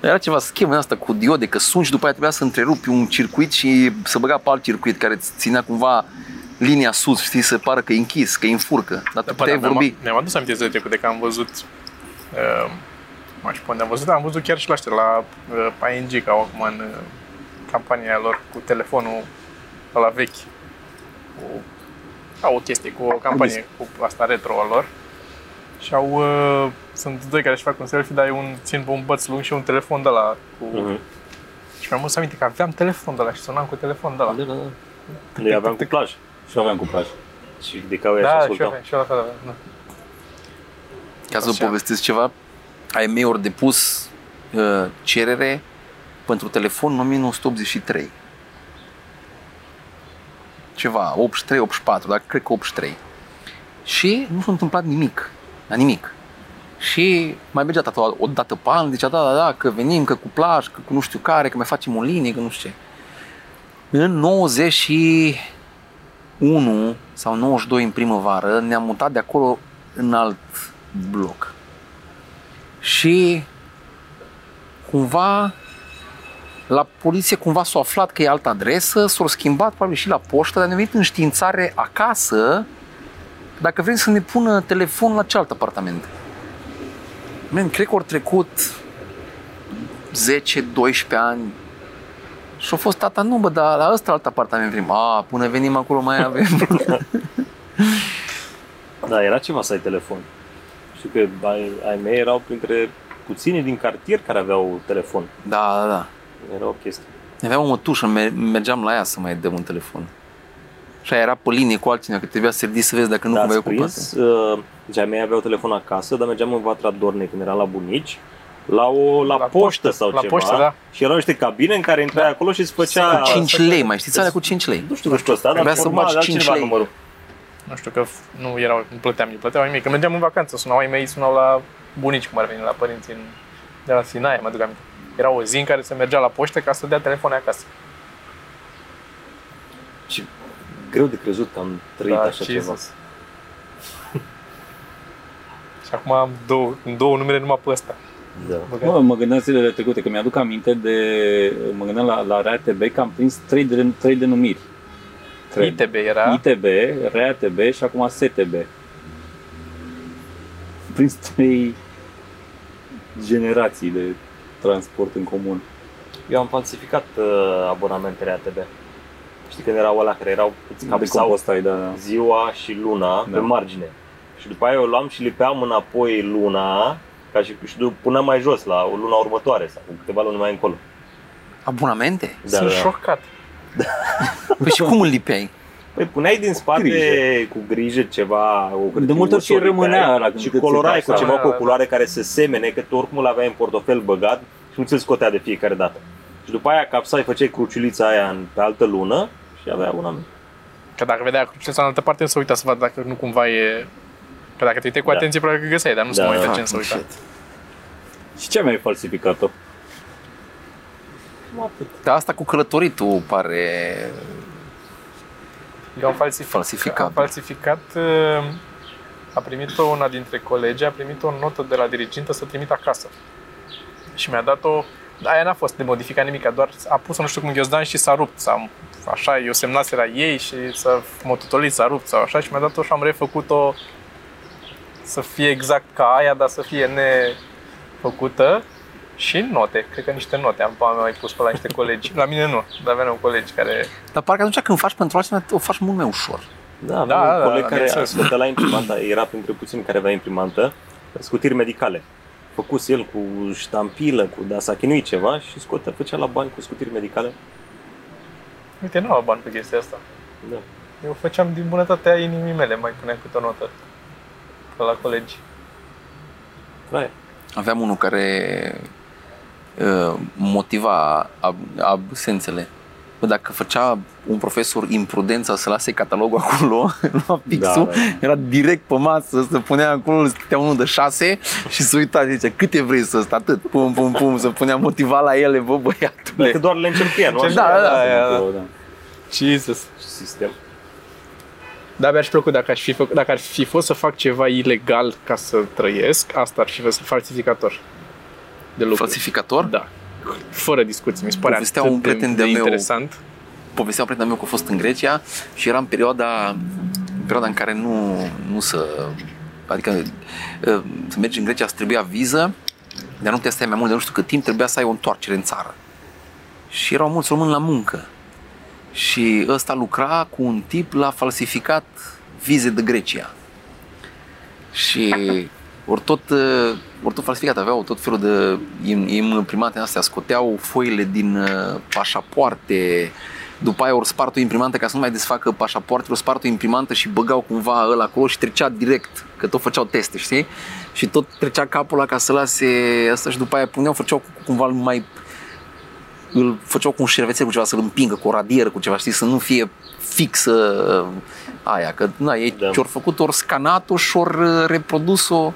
Era ceva schemă din asta cu diode, că suni și după aia trebuia să întrerupi un circuit și să băga pe alt circuit care îți ținea cumva linia sus, știi, să pară că e închis, că e în furcă. Dar tu Da, puteai mi-am, vorbi. mi-am adus aminte zilele trecute că am văzut uh, mai știu pe unde am văzut, am văzut chiar și la ăștia, la uh, ING, ca acum în uh, campania lor cu telefonul la vechi. Cu, au o chestie cu o campanie cu asta retro a lor. Și au, uh, sunt doi care își fac un selfie, dar e un, țin pe un băț lung și un telefon de la cu... Mhm. Și mi-am adus aminte că aveam telefon de la și sunam cu telefon de la. Da, da, da. Noi aveam cu plaj Și aveam cu plaj. și ridicau ea și Da, și eu ascultau. aveam, și eu la fel aveam, da. Ca să vă Așa. povestiți ceva, IME-uri depus uh, cerere pentru telefon în 1983. Ceva, 83, 84, dar cred că 83. Și nu s-a întâmplat nimic, dar nimic. Și mai mergea tata o dată pe an, zicea, da, da, da, că venim, că cu plaj, că cu nu știu care, că mai facem o linie, că nu știu ce. În 91 sau 92 în primăvară ne-am mutat de acolo în alt bloc. Și cumva la poliție cumva s-a aflat că e altă adresă, s-au schimbat probabil și la poștă, dar ne-a venit înștiințare acasă dacă vrem să ne pună telefon la cealalt apartament. Man, cred că au trecut 10-12 ani și a fost tata, nu bă, dar la ăsta alt apartament vrem. A, până venim acolo mai avem. [laughs] Da, era ceva să ai telefon. Știu că ai, ai mei erau printre puțini din cartier care aveau telefon. da, da, da. Era o chestie. Aveam o mătușă, mer- mergeam la ea să mai dăm un telefon. Și aia era pe linie cu altcineva, că trebuia să ridici să vezi dacă nu da, cumva e ați ocupat. prins, uh, deci ai mei aveau telefon acasă, dar mergeam în Vatra Dornei când eram la bunici, la, o, la, La poștă, poștă, sau la ceva. poștă, da. Și erau niște cabine în care intrai acolo și îți făcea... Cu 5 lei, mai știți alea cu 5 lei? Nu știu, nu știu ăsta, dar Trebuia să normal, bagi era 5 cineva lei. numărul. Nu știu că f- nu erau, nu plăteam, eu plăteau ai mei. Când mergeam în vacanță, sunau ai mei, sunau la bunici, cum ar veni, la părinții în, de la Sinaia, mă duc aminte. Era o zi în care se mergea la poștă ca să dea telefoane acasă. Și greu de crezut că am trăit Da, așa ceva. Jesus. [laughs] Și acum am două, două numere numai pe ăsta. Da. Băgat. Mă, mă gândeam zilele trecute, că mi-aduc aminte de... Mă gândeam la, la RATB că am prins trei, de, trei denumiri. Cred. ITB era, ITB, RATB și acum STB. Am prins trei generații de transport în comun. Eu am falsificat uh, abonamentele ATB. Știi când erau alea care erau îți de capsau compostai, da. ziua și luna Da. pe margine. Și după aia eu luam și lipeam înapoi luna ca și, și du- puneam mai jos la o luna următoare sau cu câteva luni mai încolo. Abonamente? Da, sunt da. șocat. [laughs] Păi și cum îl lipeai? Păi puneai din spate Grijă. cu grijă ceva, o De multe ori și hârtiuță, rămânea lipeai ăla când și te colorai țipa cu ceva așa. cu o culoare care se semene, că tu oricum îl aveai în portofel băgat și nu ți-l scotea de fiecare dată. Și după aia capsai, făceai cruciulița aia în, pe altă lună și avea un an. Că dacă vedea cruciuleța în altă parte, nu se uita să vadă dacă nu cumva e... Că dacă te uitai cu Da. atenție, probabil că găseai, dar nu se Da, mai uita da. ce nu se uita. Și ce mai ai falsificat-o? Dar asta cu călătoritul pare... Eu am falsificat. Falsificat. Am falsificat uh, a primit-o una dintre colegi, a primit o notă de la dirigintă să trimit acasă. Și mi-a dat-o, aia n-a fost de modificat nimic, doar a pus nu știu cum ghiozdan și s-a rupt. S-a, așa, eu semnase la ei și s-a mototolit, s-a rupt sau așa și mi-a dat-o și am refăcut-o să fie exact ca aia, dar să fie nefăcută și note, cred că niște note am am mai pus pe la niște colegi. [laughs] La mine nu, dar aveam colegi care Dar parcă atunci când faci pentru altcineva, o faci mult mai ușor. Da, Da, da, da, un da, coleg da, care bineînțeles. scotea la imprimanta, era printre puțini care avea imprimantă, scutiri medicale. făcuse el cu ștampilă, cu da, s-a chinuit ceva și scotea, făcea la bani cu scutiri medicale. Uite, nu au bani pe chestia asta. Da. Eu făceam din bunătatea inimii mele, mai puneam câte o notă. Ca la colegi. Fraie. Aveam unul care uh, motiva ab- absențele. Bă, dacă făcea un profesor imprudența să lase catalogul acolo, [laughs] lua pixul, Da, da. era direct pe masă, se punea acolo, scritea unul de șase și se uita, zice, câte vrei să ăsta, atât, pum, pum, pum, se punea motiva la ele, bă, băiatule. Dacă doar le încep nu? Da, Așa, da, da. Acolo, da. Jesus. Sistem. Dar mi-ar fi plăcut dacă, aș fi făcut, dacă ar fi fost să fac ceva ilegal ca să trăiesc, asta ar fi fost falsificator de lucruri. Falsificator? Da. Fără discuții. Mi se pare Povestea atât un prieten de, de-al meu. interesant. povestea un prieten meu că a fost în Grecia și era în perioada, în perioada în care nu, nu să... Adică uh, să mergi în Grecia, să trebuia viză, dar nu putea să stai mai mult de nu știu cât timp, trebuia să ai o întoarcere în țară. Și erau mulți români la muncă. Și ăsta lucra cu un tip la falsificat vize de Grecia. Și ori tot, uh, ori tot falsificat, aveau tot felul de im- imprimante astea, scoteau foile din uh, pașapoarte, după aia ori spart o imprimantă ca să nu mai desfacă pașapoartele, ori spart o imprimantă și băgau cumva ăla acolo și trecea direct, că tot făceau teste, știi? Și tot trecea capul ăla ca să lase asta și după aia puneau, făceau cumva mai îl făceau cu un șervețel cu ceva să-l împingă cu o radieră, cu ceva, știi, să nu fie fixă uh, aia, că na, ei Da. da. ori făcut, ori scanat-o și ori uh, reprodus-o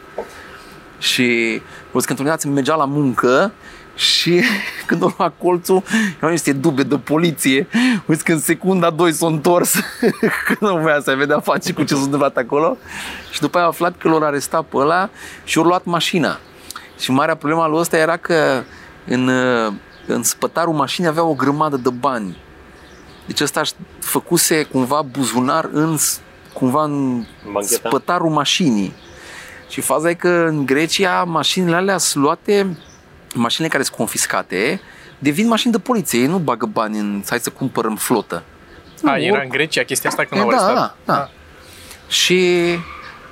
și văd că într-o dimineață mergea la muncă și [laughs] când o lua colțul, erau niște dube de poliție. Uite că în secunda 2 s-a întors [laughs] când nu voia să vedea face cu ce s-a întâmplat acolo. Și după aia a aflat că l-au arestat pe ăla și au luat mașina. Și marea problema lui ăsta era că în, uh, în spătarul mașinii avea o grămadă de bani. Deci ăsta își făcuse cumva buzunar în, s- cumva în Bancheta? spătarul mașinii. Și faza e că în Grecia mașinile alea sunt luate, mașinile care sunt confiscate, devin mașini de poliție. Ei nu bagă bani în, hai să cumpărăm flotă. A, Nu, era or- în Grecia chestia asta când E, au da, arestat? da, da. Și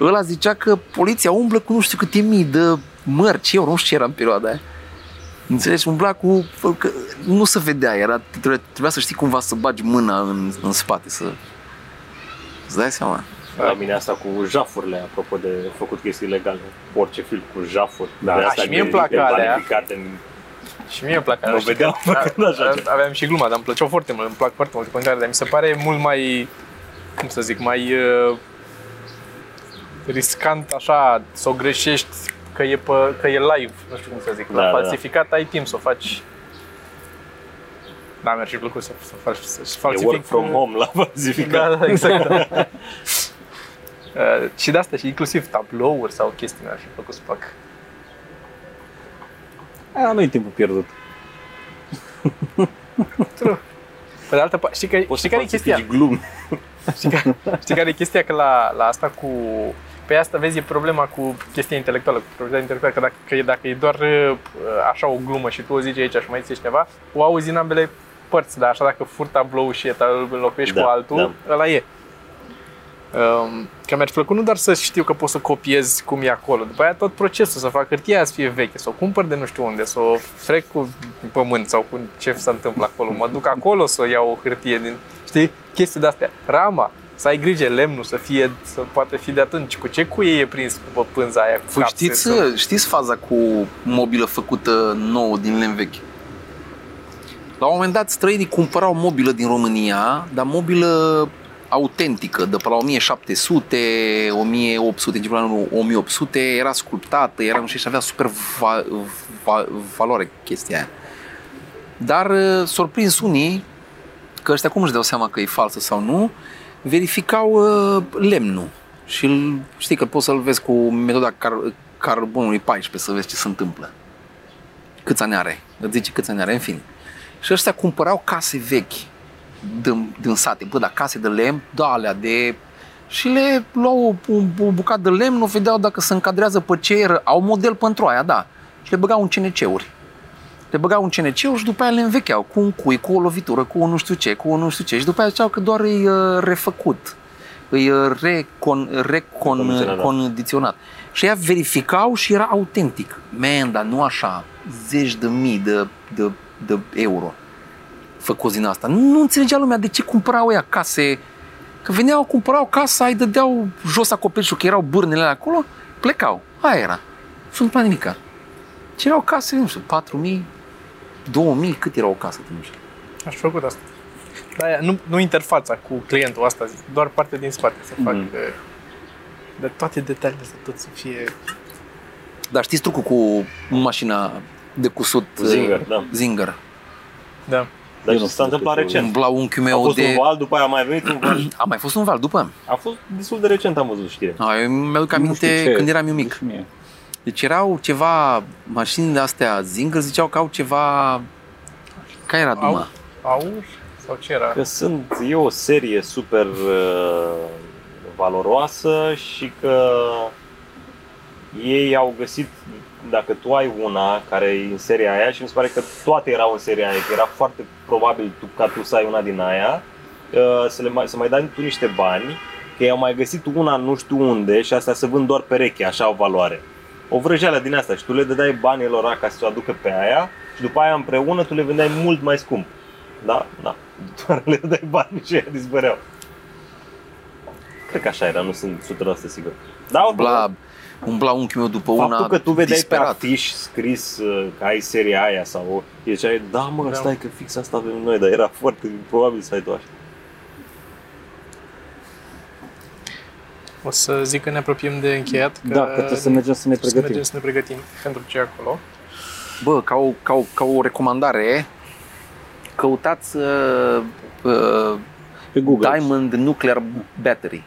ăla zicea că poliția umblă cu nu știu câte mii de mărci, eu nu știu ce era în perioada aia. Înțelegi? Umbla cu... Că nu se vedea, era, trebuia, trebuia să știi cumva să bagi mâna în, în spate, să... Îți dai seama? La mine asta cu jafurile, apropo de făcut chestii ilegale. Orice film cu jafuri. Da. de Da, astea și mie îmi plac de- alea. valorificate în Și mie îmi plac Mă vedeam făcând așa ceva. Aveam și gluma, dar îmi plăceau foarte mult, îmi plac foarte mult continuare, dar mi se pare mult mai, cum să zic, mai uh, riscant așa să o greșești că e, pe, că e live, nu știu cum să zic, Da, la da, falsificat ai timp să o faci. Da, mi-ar fi plăcut să, să, faci, să E falsific. work from home la [laughs] falsificat. Da, da, exact. Da. Uh, și de asta și inclusiv tablouri sau chestii mi-ar fi plăcut să fac. A, nu e timpul pierdut. [laughs] True. Pe de altă parte, știi, că, Poți știi să care e chestia? falsifici glumi. Știi, că, știi care e chestia? Că la, la asta cu... Pe asta, vezi, e problema cu chestia intelectuală, cu proprietatea intelectuală, că dacă, că e, dacă e doar uh, așa o glumă și tu o zici aici și mai zici ceva, o auzi în ambele părți, dar așa dacă fur tablou și îl înlocuiești Da, cu altul, ăla e. Um, că mi-ar fi plăcut nu doar să știu că pot să copiez cum e acolo, după aia tot procesul, să fac hârtia aia să fie veche, să o cumpăr de nu știu unde, să o frec cu pământ sau cu ce se întâmplă acolo, mă duc acolo să o iau o hârtie din, știi, chestii de-astea. Rama, să ai grijă, lemnul să fie, să poate fi de atunci. Cu ce cuie e prins pe pânza aia? Cu Păi capse știți, sau- știți faza cu mobilă făcută nouă din lemn vechi? La un moment dat străinii cumpărau mobilă din România, dar mobilă autentică, de pe la 1700, 1800, început la anul 1800, era sculptată, era nu știu și avea super va, va, valoare chestia aia. Dar uh, s-au prins unii, că ăștia cum își dau seama că e falsă sau nu, verificau uh, lemnul. Și îl, știi că poți să-l vezi cu metoda car- carbonului 14 să vezi ce se întâmplă. Câți ani are, îți zice câți ani are, în fine. Și ăștia cumpărau case vechi din, din sate, bă, dar case de lemn, da, alea de... Și le luau o, o bucată de lemn, o vedeau dacă se încadrează pe ce era, au model pentru aia, da. Și le băgau în CNC-uri. Le băgau în cnc și după aia le învecheau cu un cui, cu o lovitură, cu o nu știu ce, cu o nu știu ce. Și după aia ziceau că doar e uh, refăcut. e recon, recon, Condiționat, da. condiționat. Și ea verificau și era autentic. Man, dar nu așa, zeci de mii de, de, de euro făcuți din asta. Nu, nu înțelegea lumea de ce cumpărau ea case. Că veneau, cumpărau casa, îi dădeau jos acoperișul, că erau bârnele alea acolo, plecau. Aia era. Și nu plăcea nimica. Ce erau case, nu știu, 4.000, 2.000, cât era o casă, nu știu. Aș fi făcut asta. Da, aia, nu, nu interfața cu clientul asta, zic, doar partea din spate să fac Mhm. de, de toate detaliile să tot să fie... Dar știți trucul cu mașina de cusut Zinger, uh, da. Zinger. Da. Dar Eu nu s-a știu întâmplat ce recent. La unchiul A meu fost de... un val, după aia a mai venit un val. [clears throat] A mai fost un val după? A fost destul de recent, am văzut știre. A, eu mi-aduc Nu știu aminte ce- când eram eu mic. Nici mie. Deci erau ceva mașini de astea Zinger, ziceau că au ceva... Care era Au, Duma? aur? Sau ce era? Că sunt, e o serie super uh, valoroasă și că ei au găsit, dacă tu ai una care e în seria aia și mi se pare că toate erau în seria aia, că era foarte probabil tu, ca tu să ai una din aia, uh, să, le mai, să mai dai tu niște bani, că ei au mai găsit una nu știu unde și astea se vând doar pereche, așa au valoare. O vrăjeală din asta și tu le dădeai banii lor ca să o aducă pe aia și după aia împreună tu le vendeai mult mai scump. Da? Da. [laughs] Doar le dai bani și aia dispăreau. Cred că așa era, nu sunt 100% sigur. Da, Umbla, umbla unchiul meu după una Faptul că tu vedeai disperat. pe afiș scris uh, că ai seria aia sau e ziceai, da mă, Da. stai că fix asta avem noi, dar era foarte probabil să ai tu așa. O să zic că ne apropiem de încheiat. Că Da, că trebuie să mergem să ne să pregătim. mergem să ne pregătim pentru ce e acolo. Bă, ca o, ca o, ca o recomandare, căutați uh, uh, Pe Google. Diamond Nuclear Battery.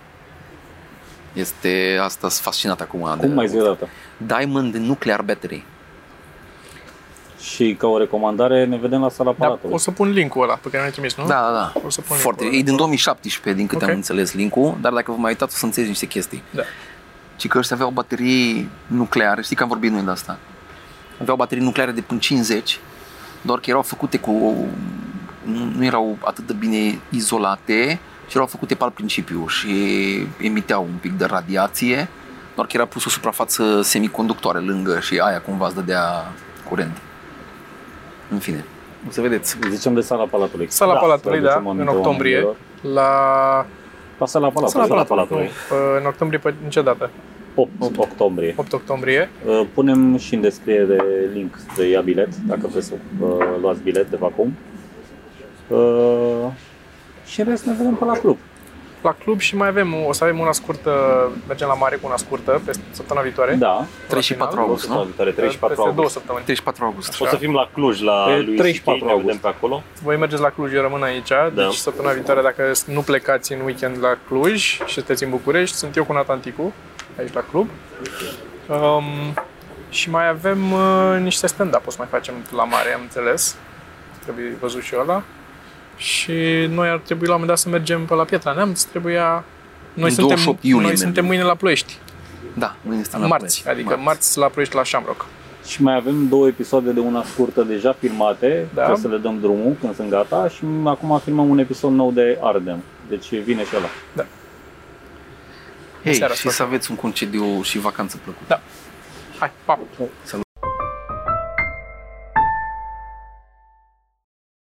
Este asta, sunt fascinat acum. Cum mai zi o dată? Diamond Nuclear Battery. Și ca o recomandare ne vedem la sala Da, Palatului. o să pun link-ul ăla pe care mi-ai trimis, nu? Da, da, da. O să pun Foarte. link-ul E din 2017, din câte Ok. am înțeles linkul, dar dacă vă mai uitați o să înțelegeți niște chestii. Da. Și că ăștia aveau baterii nucleare, știi că am vorbit noi de asta. Aveau baterii nucleare de până 50, doar că erau făcute cu... nu, nu erau atât de bine izolate și erau făcute pe alt principiu și emiteau un pic de radiație, doar că era pus o suprafață semiconductoare lângă și aia cumva îți dădea curent. În fine, o să vedeți. Zicem de sala Palatului. Sala Da, Palatului, să da, aducem în aminte octombrie, oamenilor. la... La sala Palatului. Sala Sala Palatului. Nu, Palatului. în octombrie, pe în ce dată? 8 octombrie. 8 octombrie. Uh, Punem și în descriere link spre ia bilet, dacă vreți să uh, luați bilet de acum. Uh, și în rest ne vedem pe la club. La club și mai avem, o să avem una scurtă, mergem la mare cu una scurtă pe săptămâna viitoare. Da, 3 și 4 final, august, Săptămâna nu? viitoare, 34 Peste două august. săptămâni. 34 august. O să fim la Cluj, la Pe lui 34 34 ne vedem august. pe acolo. Voi mergeți la Cluj, eu rămân aici, Da. deci săptămâna viitoare, dacă nu plecați în weekend la Cluj și sunteți în București, sunt eu cu Nathan Ticu, aici la club. Um, și mai avem uh, niște stand-up, o să mai facem la mare, am înțeles. Trebuie văzut și ăla. Și noi ar trebui la un moment dat să mergem pe la Pietra Neamț, trebuia... Noi În suntem, 28 iulie noi mergem. suntem mâine la Ploiești, Da, mâine suntem la marți, Ploiești. adică marți. la Ploiești la Shamrock. și mai avem două episoade de una scurtă deja filmate, Da. ca să le dăm drumul când sunt gata și acum filmăm un episod nou de Arden. Deci vine și ăla. Hei, Seara și toată. să aveți un concediu și vacanță plăcută. Hai, pa! Salut!